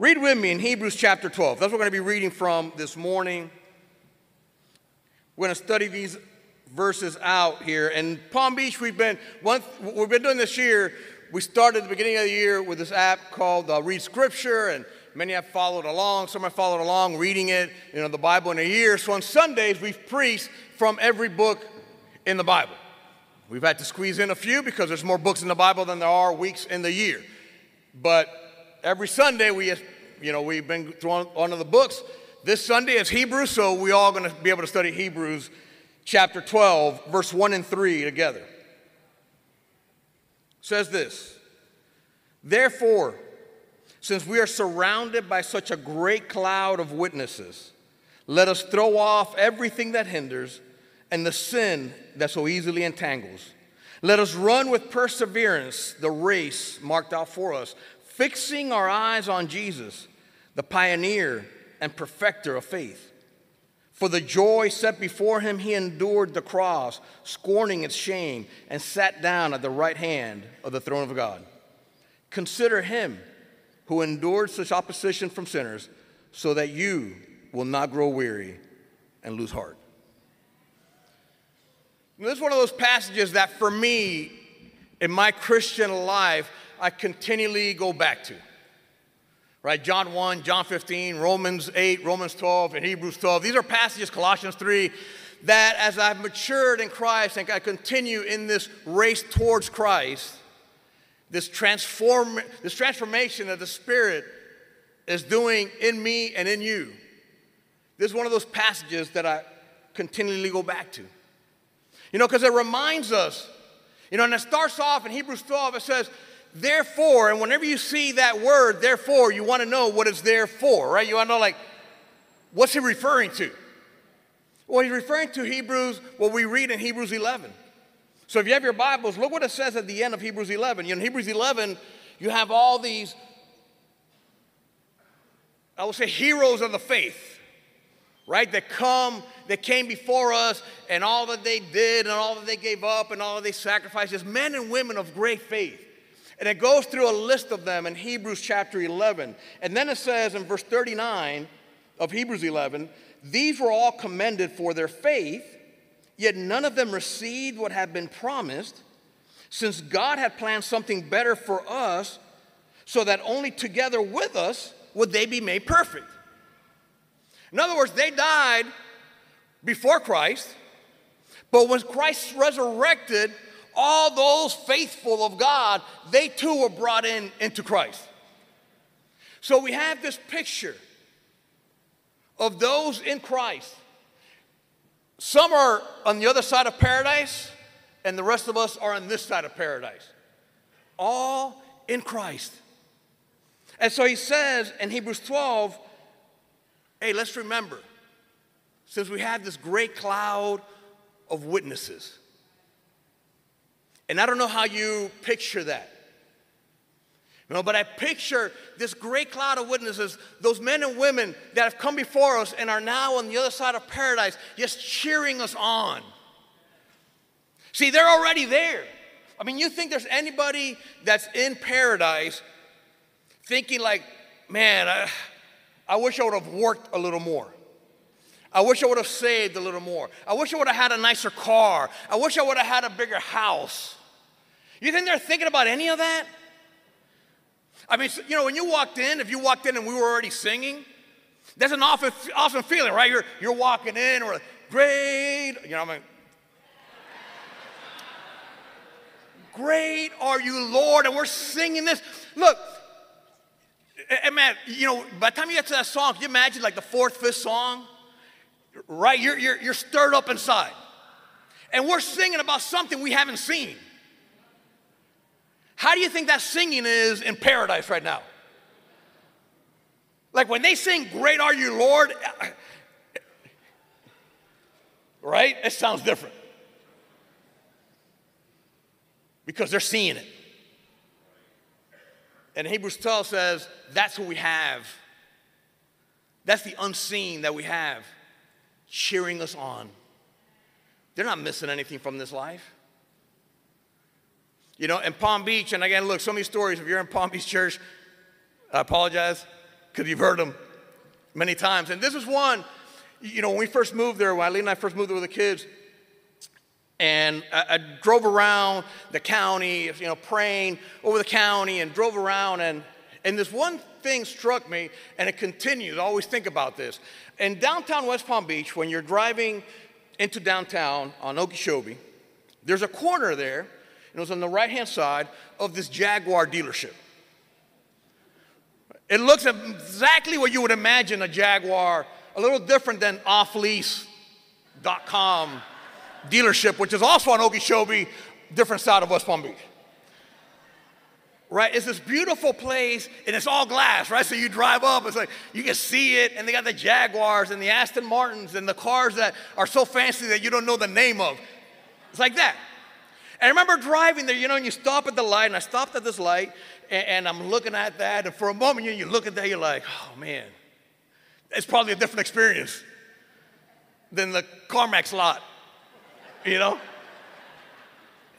Read with me in Hebrews chapter 12. That's what we're going to be reading from this morning. We're going to study these verses out here. And Palm Beach, we've been one, we've been doing this year. We started at the beginning of the year with this app called uh, Read Scripture, and many have followed along. Some have followed along, reading it, you know, the Bible in a year. So on Sundays, we've preached from every book in the Bible. We've had to squeeze in a few because there's more books in the Bible than there are weeks in the year. But every Sunday we, you know, we've been through one of the books. This Sunday is Hebrews, so we're all going to be able to study Hebrews chapter 12, verse 1 and 3 together. It says this Therefore, since we are surrounded by such a great cloud of witnesses, let us throw off everything that hinders and the sin that so easily entangles. Let us run with perseverance the race marked out for us, fixing our eyes on Jesus, the pioneer and perfecter of faith. For the joy set before him, he endured the cross, scorning its shame, and sat down at the right hand of the throne of God. Consider him who endured such opposition from sinners, so that you will not grow weary and lose heart. This is one of those passages that for me, in my Christian life, I continually go back to. Right? John 1, John 15, Romans 8, Romans 12, and Hebrews 12. These are passages, Colossians 3, that as I've matured in Christ and I continue in this race towards Christ, this, transform, this transformation that the Spirit is doing in me and in you. This is one of those passages that I continually go back to. You know, because it reminds us, you know, and it starts off in Hebrews 12, it says, therefore, and whenever you see that word, therefore, you want to know what it's there for, right? You want to know, like, what's he referring to? Well, he's referring to Hebrews, what we read in Hebrews 11. So if you have your Bibles, look what it says at the end of Hebrews 11. You know, in Hebrews 11, you have all these, I will say, heroes of the faith right? That come, that came before us, and all that they did, and all that they gave up, and all that they sacrificed, as men and women of great faith. And it goes through a list of them in Hebrews chapter 11. And then it says in verse 39 of Hebrews 11, these were all commended for their faith, yet none of them received what had been promised, since God had planned something better for us, so that only together with us would they be made perfect. In other words, they died before Christ, but when Christ resurrected, all those faithful of God, they too were brought in into Christ. So we have this picture of those in Christ. Some are on the other side of paradise, and the rest of us are on this side of paradise. All in Christ. And so he says in Hebrews 12, Hey, let's remember, since we have this great cloud of witnesses, and I don't know how you picture that. You know, but I picture this great cloud of witnesses, those men and women that have come before us and are now on the other side of paradise, just cheering us on. See, they're already there. I mean, you think there's anybody that's in paradise thinking, like, man, I, I wish I would have worked a little more. I wish I would have saved a little more. I wish I would have had a nicer car. I wish I would have had a bigger house. You think they're thinking about any of that? I mean, you know, when you walked in, if you walked in and we were already singing, that's an awesome, awesome feeling, right? You're, you're walking in, or great, you know, I mean, great are you, Lord, and we're singing this. Look, and man, you know, by the time you get to that song, can you imagine like the fourth, fifth song? Right? You're, you're, you're stirred up inside. And we're singing about something we haven't seen. How do you think that singing is in paradise right now? Like when they sing, Great Are You, Lord, right? It sounds different. Because they're seeing it. And Hebrews 12 says that's what we have. That's the unseen that we have cheering us on. They're not missing anything from this life. You know, in Palm Beach, and again, look, so many stories. If you're in Palm Beach Church, I apologize. because you've heard them many times. And this is one, you know, when we first moved there, when Eileen and I first moved there with the kids, and I, I, drove around the county, you know, praying over the county and drove around. And, and this one thing struck me, and it continues. I always think about this. In downtown West Palm Beach, when you're driving into downtown on Okeechobee, there's a corner there, and it was on the right hand side of this Jaguar dealership. It looks exactly what you would imagine a Jaguar, a little different than offlease.com dealership, which is also on Okeechobee, different side of West Palm Beach. Right? It's this beautiful place and it's all glass, right? So you drive up, it's like you can see it, and they got the Jaguars and the Aston Martins and the cars that are so fancy that you don't know the name of. It's like that. I remember driving there, you know, and you stop at the light, and I stopped at this light, and, and I'm looking at that, and for a moment, you, you look at that, you're like, oh man, it's probably a different experience than the CarMax lot you know?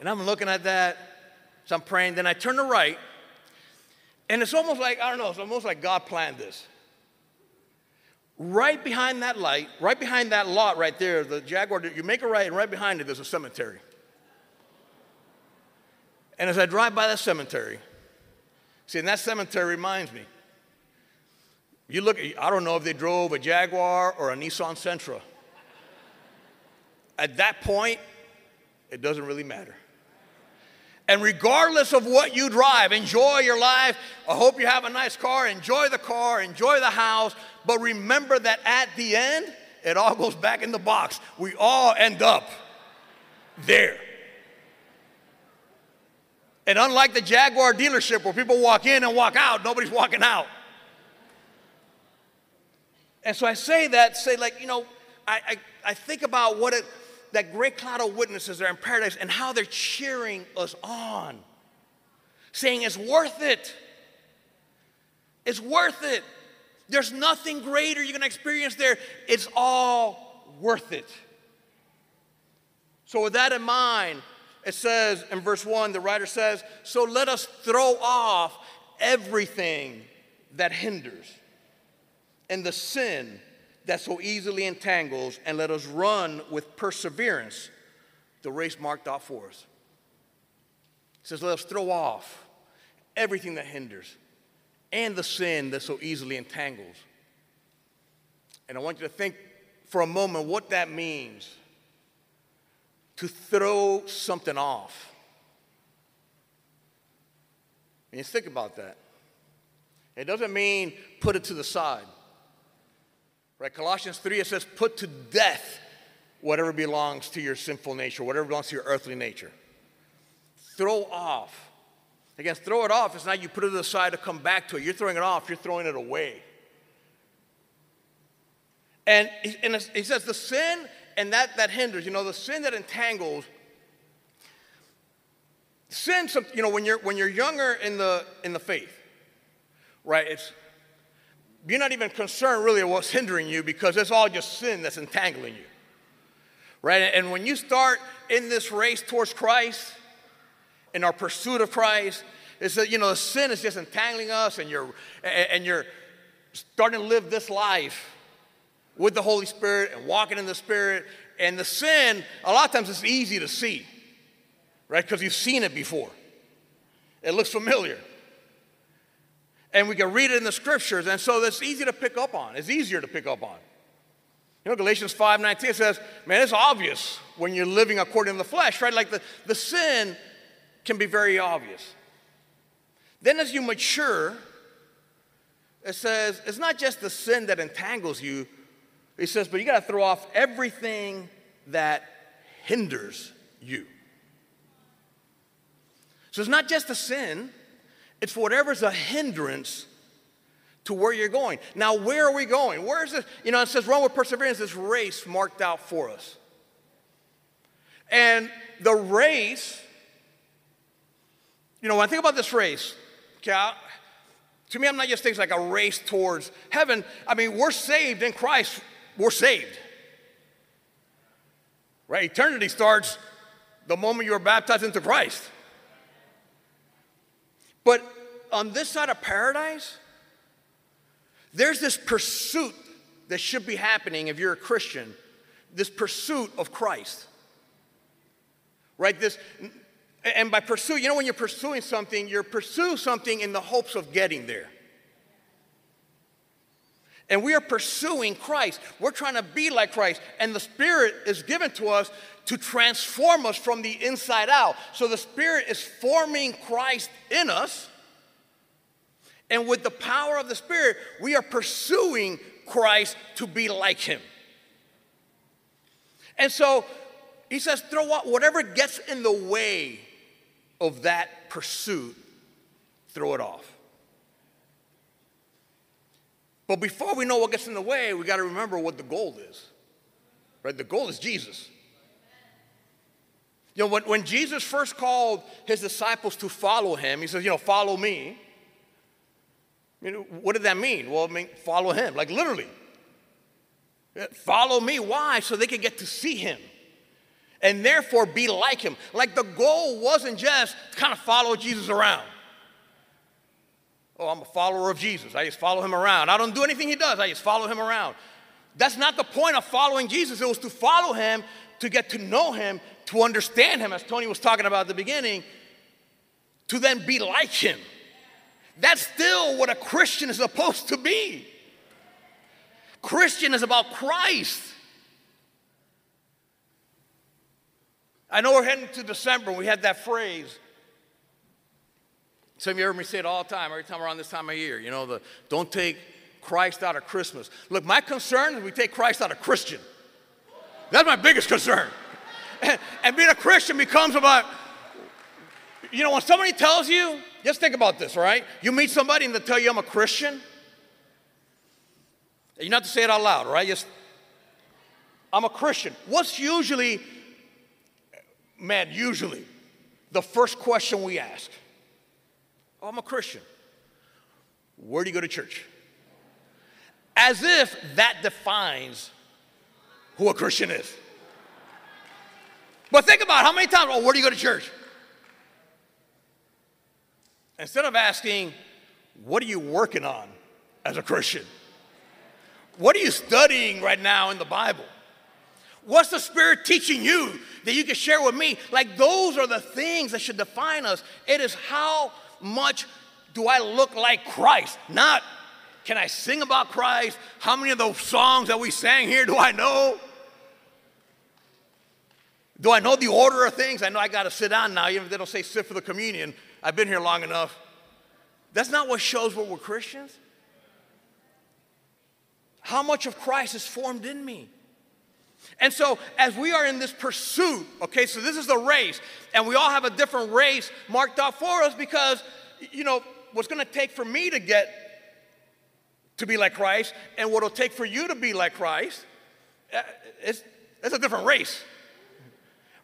And I'm looking at that, so I'm praying. Then I turn to right, and it's almost like, I don't know, it's almost like God planned this. Right behind that light, right behind that lot right there, the Jaguar, you make a right, and right behind it, there's a cemetery. And as I drive by that cemetery, see, and that cemetery reminds me. You look, I don't know if they drove a Jaguar or a Nissan Sentra at that point, it doesn't really matter. And regardless of what you drive, enjoy your life. I hope you have a nice car. Enjoy the car, enjoy the house. But remember that at the end, it all goes back in the box. We all end up there. And unlike the Jaguar dealership where people walk in and walk out, nobody's walking out. And so I say that, say, like, you know, I, I, I think about what it, that great cloud of witnesses are in paradise and how they're cheering us on, saying it's worth it. It's worth it. There's nothing greater you're going to experience there. It's all worth it. So, with that in mind, it says in verse 1, the writer says, So let us throw off everything that hinders and the sin that so easily entangles, and let us run with perseverance the race marked out for us. It says, let us throw off everything that hinders and the sin that so easily entangles. And I want you to think for a moment what that means to throw something off. And you think about that. It doesn't mean put it to the side. Right? Colossians 3, it says, put to death whatever belongs to your sinful nature, whatever belongs to your earthly nature. Throw off. Again, throw it off. It's not you put it aside to come back to it. You're throwing it off, you're throwing it away. And, and he says the sin and that that hinders, you know, the sin that entangles. Sin, you know, when you're when you're younger in the in the faith, right? It's you're not even concerned really what's hindering you because it's all just sin that's entangling you. Right? And when you start in this race towards Christ, in our pursuit of Christ, it's that, you know, the sin is just entangling us and you're, and you're starting to live this life with the Holy Spirit and walking in the Spirit. And the sin, a lot of times it's easy to see, right? Because you've seen it before. It looks familiar and we can read it in the scriptures, and so it's easy to pick up on. It's easier to pick up on. You know, Galatians 5 19 says, man, it's obvious when you're living according to the flesh, right? Like the, the sin can be very obvious. Then as you mature, it says, it's not just the sin that entangles you, it says, but you got to throw off everything that hinders you. So it's not just the sin, it's whatever's a hindrance to where you're going. Now, where are we going? Where is it? You know, it says run with perseverance, this race marked out for us. And the race, you know, when I think about this race, okay, I, to me, I'm not just thinking like a race towards heaven. I mean, we're saved in Christ, we're saved. Right? Eternity starts the moment you are baptized into Christ. But on this side of paradise, there's this pursuit that should be happening if you're a Christian, this pursuit of Christ. Right? This and by pursue, you know when you're pursuing something, you're pursuing something in the hopes of getting there. And we are pursuing Christ. We're trying to be like Christ. And the Spirit is given to us to transform us from the inside out. So the Spirit is forming Christ in us. And with the power of the Spirit, we are pursuing Christ to be like Him. And so he says, throw out whatever gets in the way of that pursuit, throw it off. But before we know what gets in the way, we got to remember what the goal is. Right? The goal is Jesus. You know, when, when Jesus first called his disciples to follow him, he says, you know, follow me. You know, what did that mean? Well, I mean, follow him, like literally. Follow me. Why? So they could get to see him and therefore be like him. Like the goal wasn't just to kind of follow Jesus around. Oh, I'm a follower of Jesus. I just follow him around. I don't do anything he does, I just follow him around. That's not the point of following Jesus. It was to follow him, to get to know him, to understand him, as Tony was talking about at the beginning, to then be like him. That's still what a Christian is supposed to be. Christian is about Christ. I know we're heading to December. We had that phrase some of you heard me say it all the time, every time around this time of year. You know, the don't take Christ out of Christmas. Look, my concern is we take Christ out of Christian. That's my biggest concern. And, and being a Christian becomes about, you know, when somebody tells you, just think about this, right? You meet somebody and they tell you I'm a Christian. You not to say it out loud, right? Just, I'm a Christian. What's usually, man, usually the first question we ask? Oh, I'm a Christian. Where do you go to church? As if that defines who a Christian is. But think about how many times, oh, where do you go to church? Instead of asking, what are you working on as a Christian? What are you studying right now in the Bible? What's the Spirit teaching you that you can share with me? Like, those are the things that should define us. It is how much do I look like Christ? Not can I sing about Christ? How many of those songs that we sang here do I know? Do I know the order of things? I know I got to sit down now, even if they don't say sit for the communion. I've been here long enough. That's not what shows what we're Christians. How much of Christ is formed in me? And so, as we are in this pursuit, okay, so this is the race, and we all have a different race marked out for us because, you know, what's gonna take for me to get to be like Christ and what it'll take for you to be like Christ, uh, it's, it's a different race.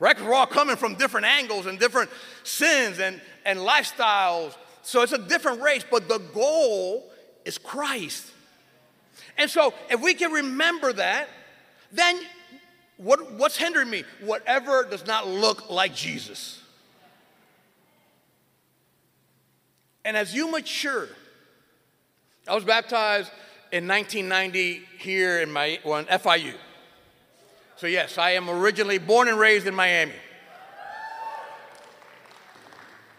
Right? Because we're all coming from different angles and different sins and, and lifestyles. So it's a different race, but the goal is Christ. And so if we can remember that, then what, what's hindering me? Whatever does not look like Jesus. And as you mature, I was baptized in 1990 here in my well, in FIU. So yes, I am originally born and raised in Miami.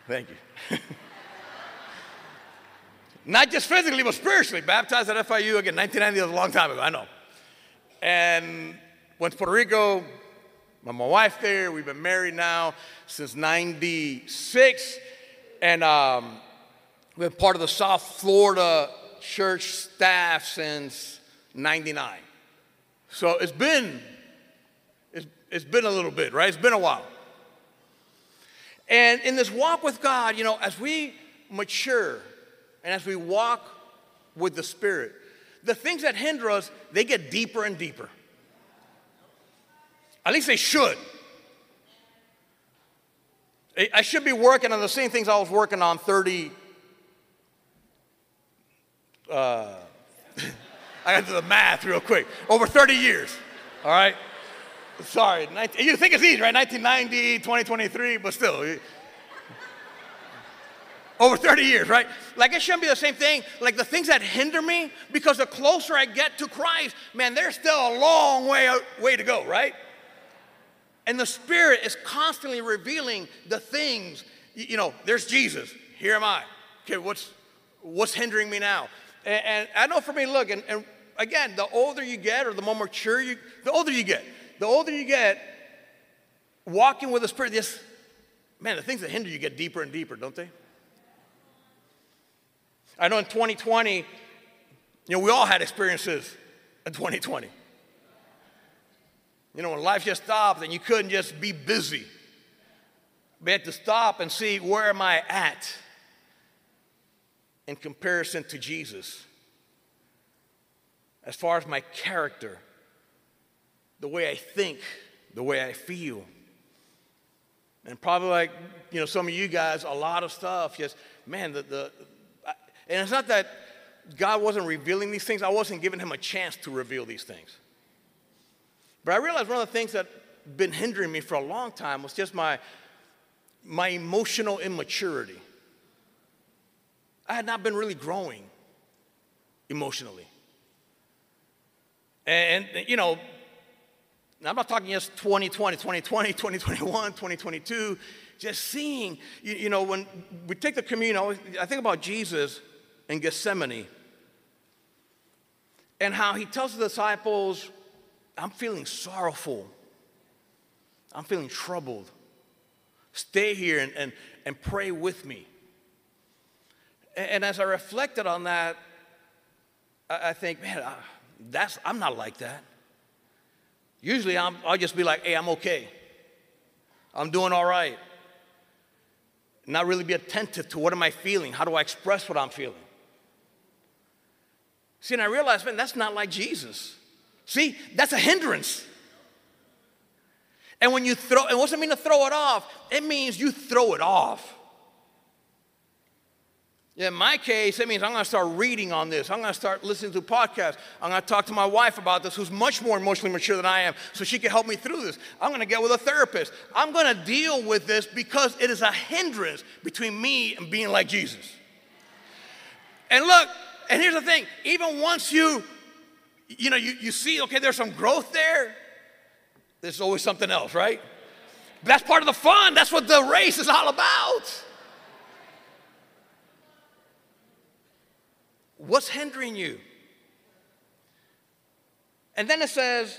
Thank you. Not just physically, but spiritually. Baptized at FIU again, 1990 was a long time ago, I know. And Went to Puerto Rico, met my wife there. We've been married now since 96. And um, we've been part of the South Florida church staff since 99. So it's been, it's, it's been a little bit, right? It's been a while. And in this walk with God, you know, as we mature and as we walk with the Spirit, the things that hinder us, they get deeper and deeper. At least they should. I should be working on the same things I was working on 30. Uh, I got to the math real quick. Over 30 years. All right? Sorry. 19, you think it's easy, right? 1990, 2023, but still. Over 30 years, right? Like it shouldn't be the same thing. Like the things that hinder me, because the closer I get to Christ, man, there's still a long way, way to go, right? And the Spirit is constantly revealing the things. You know, there's Jesus. Here am I. Okay, what's what's hindering me now? And, and I know for me, look, and, and again, the older you get, or the more mature you, the older you get, the older you get, walking with the Spirit, this, man, the things that hinder you get deeper and deeper, don't they? I know in 2020, you know, we all had experiences in 2020. You know, when life just stopped and you couldn't just be busy. We had to stop and see where am I at in comparison to Jesus. As far as my character, the way I think, the way I feel. And probably like, you know, some of you guys, a lot of stuff, just, man, the, the and it's not that God wasn't revealing these things, I wasn't giving him a chance to reveal these things. But I realized one of the things that had been hindering me for a long time was just my, my emotional immaturity. I had not been really growing emotionally. And, you know, I'm not talking just 2020, 2020, 2021, 2022, just seeing, you, you know, when we take the communion, I think about Jesus in Gethsemane and how he tells the disciples, I'm feeling sorrowful. I'm feeling troubled. Stay here and, and, and pray with me. And, and as I reflected on that, I, I think, man, I, that's, I'm not like that. Usually i will just be like, hey, I'm okay. I'm doing all right. Not really be attentive to what am I feeling? How do I express what I'm feeling? See, and I realized, man, that's not like Jesus. See, that's a hindrance. And when you throw, and what's it mean to throw it off? It means you throw it off. In my case, it means I'm to start reading on this. I'm to start listening to podcasts. I'm to talk to my wife about this, who's much more emotionally mature than I am, so she can help me through this. I'm to get with a therapist. I'm to deal with this because it is a hindrance between me and being like Jesus. And look, and here's the thing even once you, you know, you, you see, okay, there's some growth there, there's always something else, right? That's part of the fun. That's what the race is all about. What's hindering you? And then it says,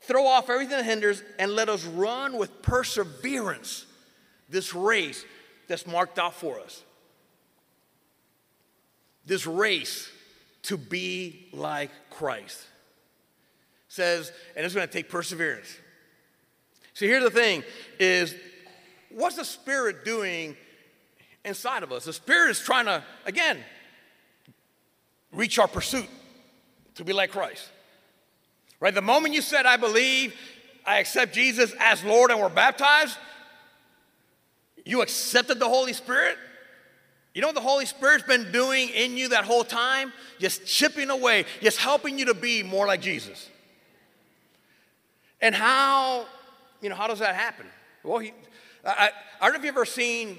throw off everything that hinders and let us run with perseverance this race that's marked out for us this race to be like Christ. Says, and it's going to take perseverance. See, here's the thing is what's the spirit doing inside of us? The spirit is trying to, again, reach our pursuit to be like Christ. Right? The moment you said, I believe, I accept Jesus as Lord and were baptized, you accepted the Holy Spirit, you know what the Holy Spirit's been doing in you that whole time? Just chipping away, just helping you to be more like Jesus. And how, you know, how does that happen? Well, he, I, I don't know if you've ever seen,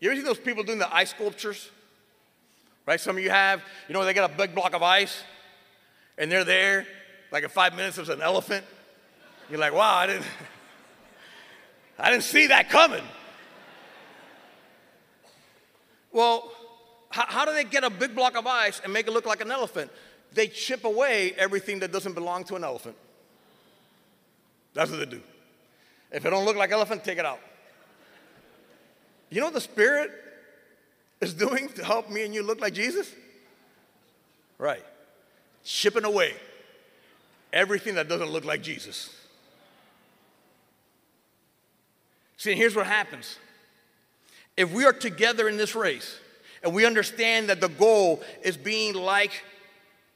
you ever seen those people doing the ice sculptures? Right? Some of you have, you know, they got a big block of ice and they're there, like in five minutes there's an elephant. You're like, wow, I didn't, I didn't see that coming. Well, how, how do they get a big block of ice and make it look like an elephant? They chip away everything that doesn't belong to an elephant. That's what they do. If it don't look like elephant, take it out. You know what the Spirit is doing to help me and you look like Jesus? Right. Chipping away everything that doesn't look like Jesus. See, here's what happens if we are together in this race and we understand that the goal is being like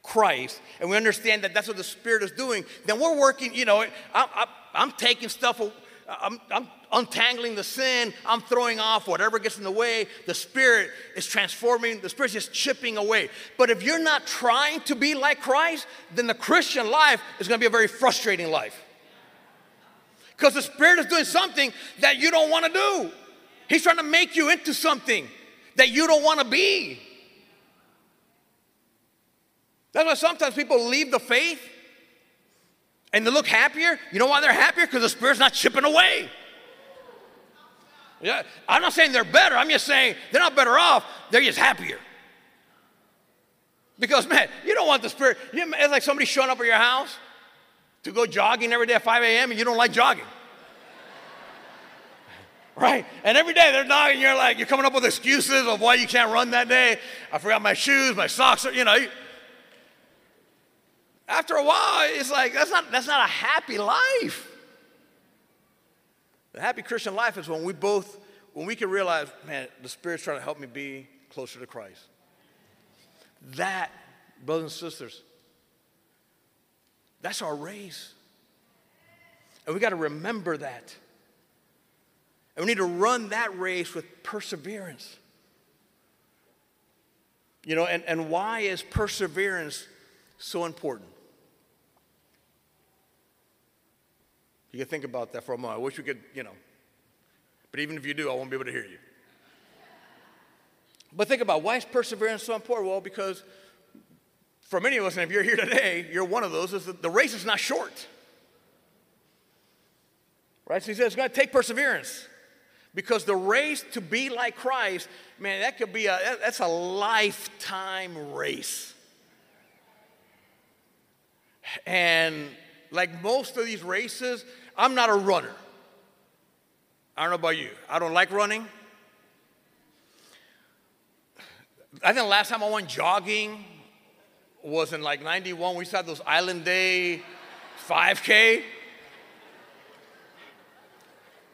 Christ, and we understand that that's what the Spirit is doing, then we're working, you know, I'm, I'm taking stuff, I'm, I'm untangling the sin, I'm throwing off whatever gets in the way. The Spirit is transforming, the Spirit's just chipping away. But if you're not trying to be like Christ, then the Christian life is gonna be a very frustrating life. Because the Spirit is doing something that you don't wanna do. He's trying to make you into something that you don't want to be. That's why sometimes people leave the faith and they look happier. You know why they're happier? Because the Spirit's not chipping away. Yeah, I'm not saying they're better. I'm just saying they're not better off. They're just happier. Because man, you don't want the Spirit. It's like somebody showing up at your house to go jogging every day at 5 a.m. and you don't like jogging. Right? And every day they're jogging, you're like, you're coming up with excuses of why you can't run that day. I forgot my shoes, my socks, are, you know. After a while, it's like, that's not, that's not a happy life. The happy Christian life is when we both, when we can realize, man, the Spirit's trying to help me be closer to Christ. That, brothers and sisters, that's our race. And we got to remember that. And we need to run that race with perseverance. You know, and, and why is perseverance so important? You can think about that for a moment. I wish we could, you know. But even if you do, I won't be able to hear you. But think about why is perseverance so important? Well, because for many of us, and if you're here today, you're one of those, is that the race is not short. Right? So he says it's going to take perseverance. Because the race to be like Christ, man, that could be a that's a lifetime race. And like most of these races, I'm not a runner. I don't know about you. I don't like running. I think the last time I went jogging was in like 91. We had those Island Day 5K.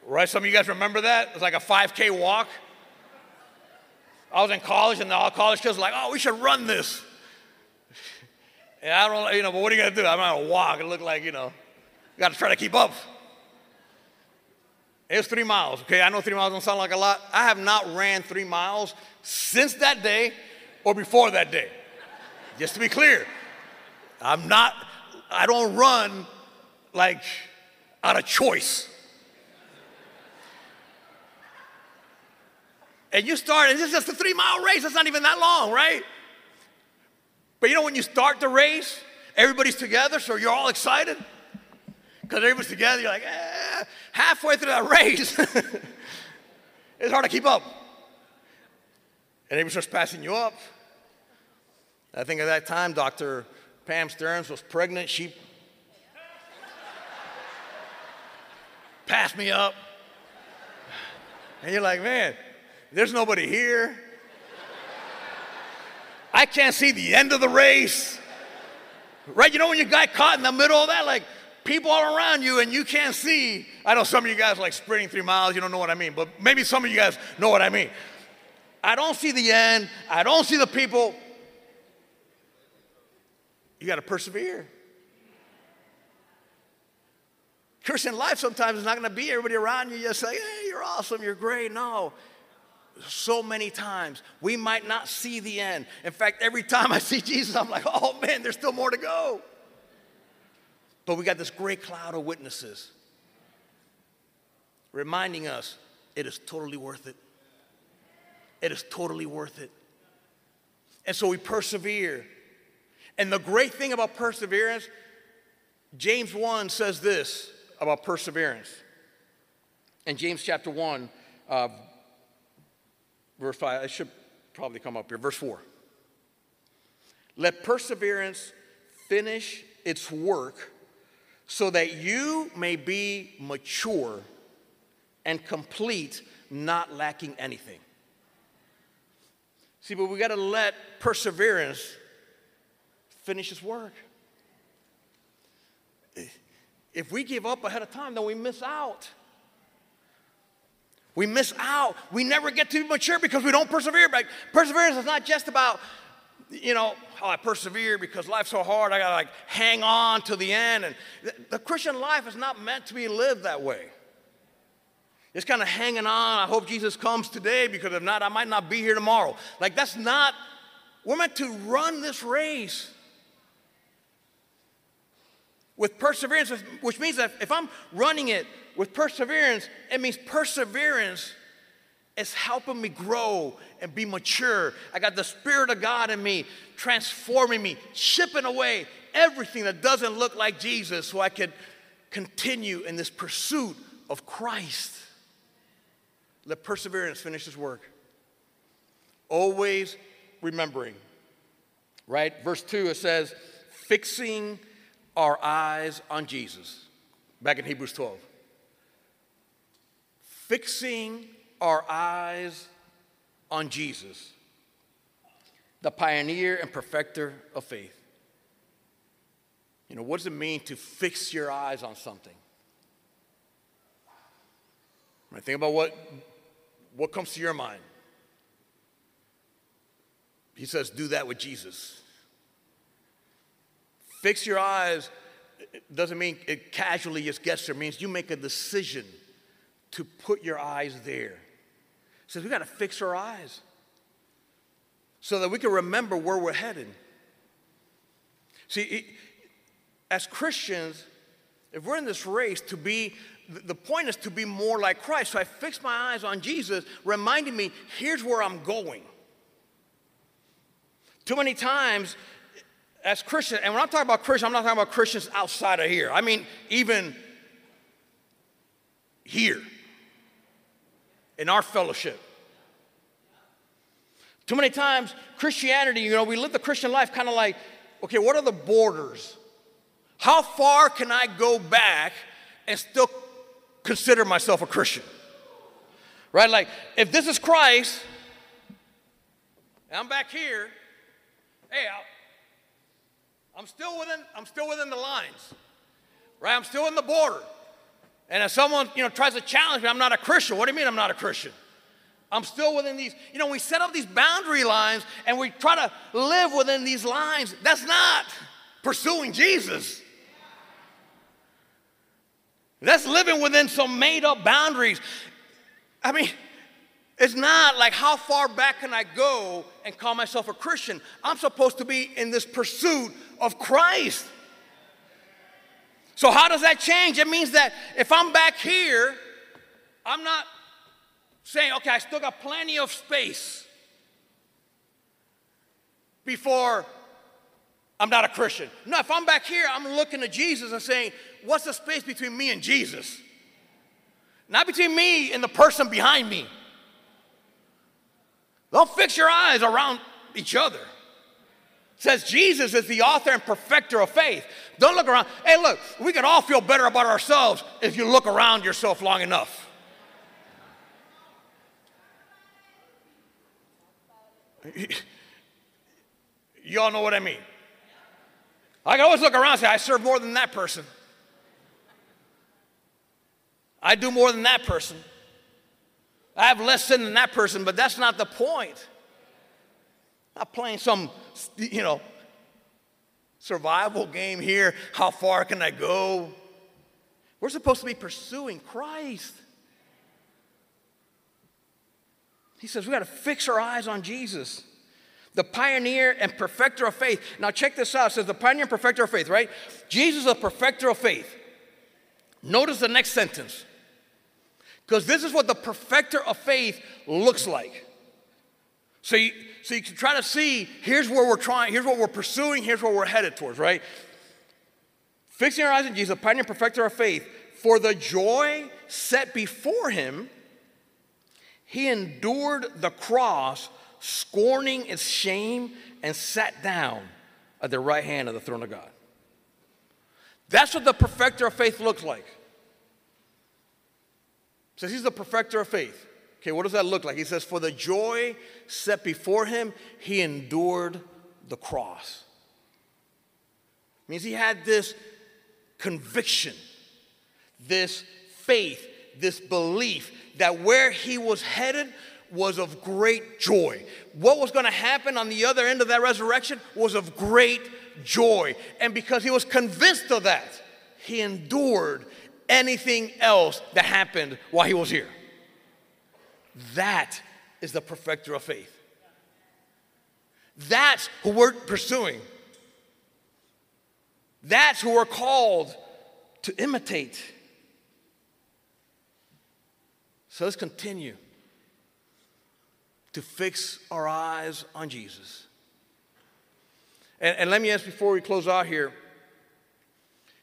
Right? Some of you guys remember that? It was like a 5K walk. I was in college, and all college kids were like, oh, we should run this. And I don't, you know, but what are you going to do? I'm going to walk. It looked like, you know, you got to try to keep up. It's three miles, okay? I know three miles don't sound like a lot. I have not ran three miles since that day or before that day. Just to be clear, I'm not, I don't run like out of choice. And you start, and this is just a three mile race, it's not even that long, right? But you know, when you start the race, everybody's together, so you're all excited. Because everybody's together, you're like, eh, halfway through that race, it's hard to keep up. And everybody starts passing you up. I think at that time, Dr. Pam Stearns was pregnant. She passed me up. And you're like, man, there's nobody here. I can't see the end of the race. Right? You know when you got caught in the middle of that, like people all around you and you can't see. I know some of you guys like sprinting three miles, you don't know what I mean, but maybe some of you guys know what I mean. I don't see the end, I don't see the people. You got to persevere. Christian life sometimes is not going to be everybody around you just say, hey, you're awesome, you're great. No, so many times. We might not see the end. In fact, every time I see Jesus, I'm like, oh man, there's still more to go. But we got this great cloud of witnesses reminding us it is totally worth it. It is totally worth it. And so we persevere. And the great thing about perseverance, James 1 says this about perseverance. In James chapter 1, uh, Verse 5, I should probably come up here. Verse 4. Let perseverance finish its work so that you may be mature and complete, not lacking anything. See, but we got to let perseverance finish its work. If we give up ahead of time, then we miss out. We miss out. We never get to mature because we don't persevere. Like, perseverance is not just about, you know, oh, I persevere because life's so hard. I gotta like hang on to the end. And the, the Christian life is not meant to be lived that way. It's kind of hanging on. I hope Jesus comes today because if not, I might not be here tomorrow. Like that's not. We're meant to run this race with perseverance, which means that if I'm running it with perseverance, it means perseverance is helping me grow and be mature. I got the Spirit of God in me, transforming me, chipping away everything that doesn't look like Jesus so I can continue in this pursuit of Christ. Let perseverance finish this work. Always remembering. Right? Verse 2 it says, fixing our eyes on Jesus. Back in Hebrews 12. Fixing our eyes on Jesus, the pioneer and perfecter of faith. You know, what does it mean to fix your eyes on something? Right, think about what, what comes to your mind. He says, do that with Jesus. Fix your eyes doesn't mean it casually just gets there. It means you make a decision to put your eyes there. He says we got to fix our eyes so that we can remember where we're headed. See, as Christians, if we're in this race to be, the point is to be more like Christ. So I fix my eyes on Jesus, reminding me, here's where I'm going. Too many times, as Christians, and when I'm talking about Christians, I'm not talking about Christians outside of here. I mean, even here in our fellowship. Too many times, Christianity, you know, we live the Christian life kind of like, okay, what are the borders? How far can I go back and still consider myself a Christian? Right? Like, if this is Christ, and I'm back here, hey, i am still within, I'm still within the lines, right? I'm still in the border. And if someone, you know, tries to challenge me, I'm not a Christian. What do you mean I'm not a Christian? I'm still within these, you know, we set up these boundary lines and we try to live within these lines. That's not pursuing Jesus. That's living within some made up boundaries. I mean, it's not like how far back can I go and call myself a Christian? I'm supposed to be in this pursuit of Christ. So, how does that change? It means that if I'm back here, I'm not saying, okay, I still got plenty of space before I'm not a Christian. No, if I'm back here, I'm looking to Jesus and saying, what's the space between me and Jesus? Not between me and the person behind me. Don't fix your eyes around each other. Says Jesus is the author and perfecter of faith. Don't look around. Hey, look, we can all feel better about ourselves if you look around yourself long enough. You all know what I mean. I can always look around and say, I serve more than that person. I do more than that person. I have less sin than that person, but that's not the point. Not playing some, you know, survival game here. How far can I go? We're supposed to be pursuing Christ. He says we got to fix our eyes on Jesus, the pioneer and perfecter of faith. Now, check this out. It says the pioneer and perfecter of faith, right? Jesus is the perfecter of faith. Notice the next sentence. Because this is what the perfecter of faith looks like. So you, so you can try to see here's where we're trying, here's what we're pursuing, here's where we're headed towards, right? Fixing our eyes on Jesus, pioneer and perfecter of faith, for the joy set before him, he endured the cross, scorning its shame, and sat down at the right hand of the throne of God. That's what the perfecter of faith looks like says he's the perfecter of faith. Okay, what does that look like? He says, For the joy set before him, he endured the cross. It means he had this conviction, this faith, this belief that where he was headed was of great joy. What was going to happen on the other end of that resurrection was of great joy. And because he was convinced of that, he endured anything else that happened while he was here. That is the perfecter of faith. That's who we're pursuing. That's who we're called to imitate. So let's continue. to fix our eyes on Jesus. And, and let me ask before we close out here,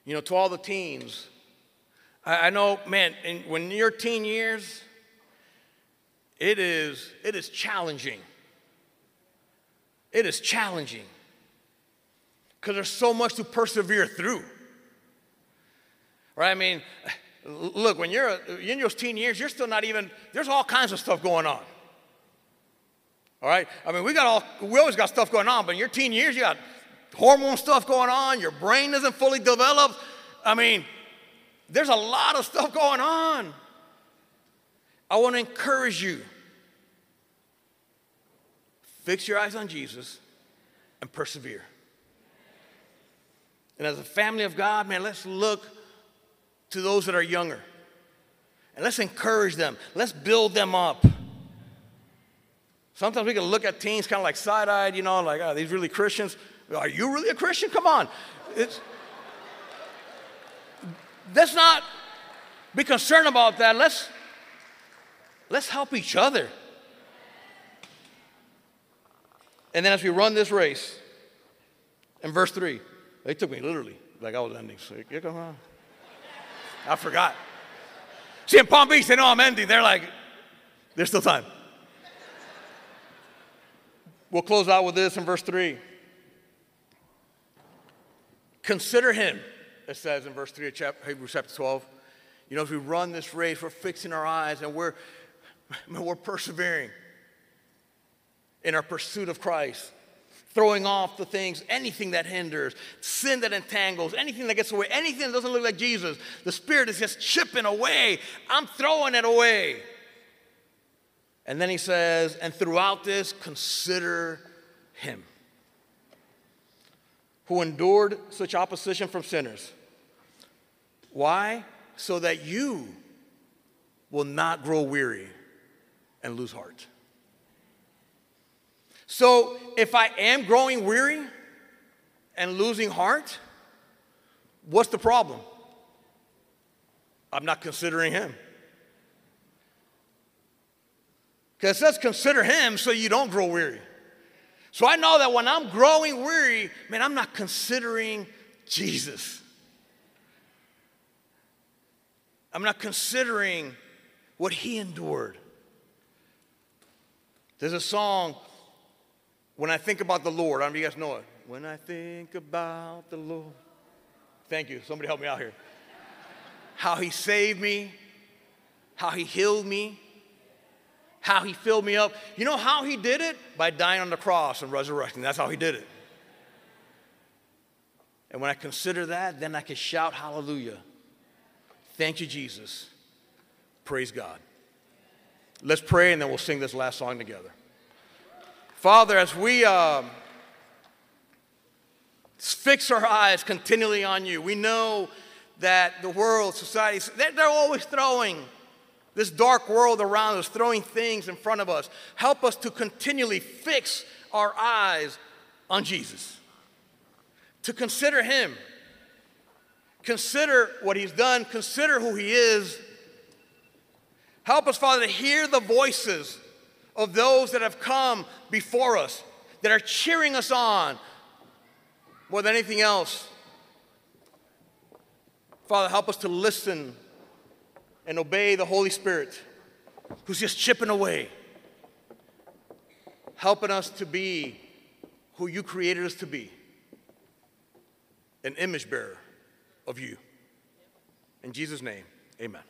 you know, to all the teens, I, I know, man, in, when you're teen years, it is, it is challenging. It is challenging because there's so much to persevere through. Right? I mean, look, when you're in those teen years, you're still not even, there's all kinds of stuff going on. All right? I mean, we got all, we always got stuff going on, but in your teen years, you got hormone stuff going on, your brain isn't fully developed. I mean, there's a lot of stuff going on. I want to encourage you. Fix your eyes on Jesus and persevere. And as a family of God, man, let's look to those that are younger. And let's encourage them. Let's build them up. Sometimes we can look at teens kind of like side eyed, you know, like, oh, these really Christians. Are you really a Christian? Come on. It's, let's not be concerned about that. Let's, let's help each other. And then as we run this race, in verse 3, they took me literally, like I was ending. So. I forgot. See, in Palm Beach, they know I'm ending. They're like, there's still time. We'll close out with this in verse 3. Consider him, it says in verse 3 of chapter, Hebrews chapter 12. You know, as we run this race, we're fixing our eyes and we're, we're persevering in our pursuit of Christ throwing off the things, anything that hinders, sin that entangles, anything that gets away, anything that doesn't look like Jesus. The Spirit is just chipping away. I'm throwing it away. And then he says, and throughout this, consider him who endured such opposition from sinners. Why? So that you will not grow weary and lose heart. So if I am growing weary and losing heart, what's the problem? I'm not considering him. Because it says consider him so you don't grow weary. So I know that when I'm growing weary, man, I'm not considering Jesus. I'm not considering what he endured. There's a song when I think about the Lord, I don't know if you guys know it. When I think about the Lord. Thank you. Somebody help me out here. How he saved me, how he healed me, how he filled me up. You know how he did it? By dying on the cross and resurrecting. That's how he did it. And when I consider that, then I can shout hallelujah. Thank you, Jesus. Praise God. Let's pray and then we'll sing this last song together. Father, as we uh, fix our eyes continually on you, we know that the world, society, they're always throwing this dark world around us, throwing things in front of us. Help us to continually fix our eyes on Jesus, to consider Him, consider what He's done, consider who He is. Help us, Father, to hear the voices of those that have come before us, that are cheering us on more than anything else. Father, help us to listen and obey the Holy Spirit who's just chipping away, helping us to be who you created us to be an image bearer of you. In Jesus' name, amen.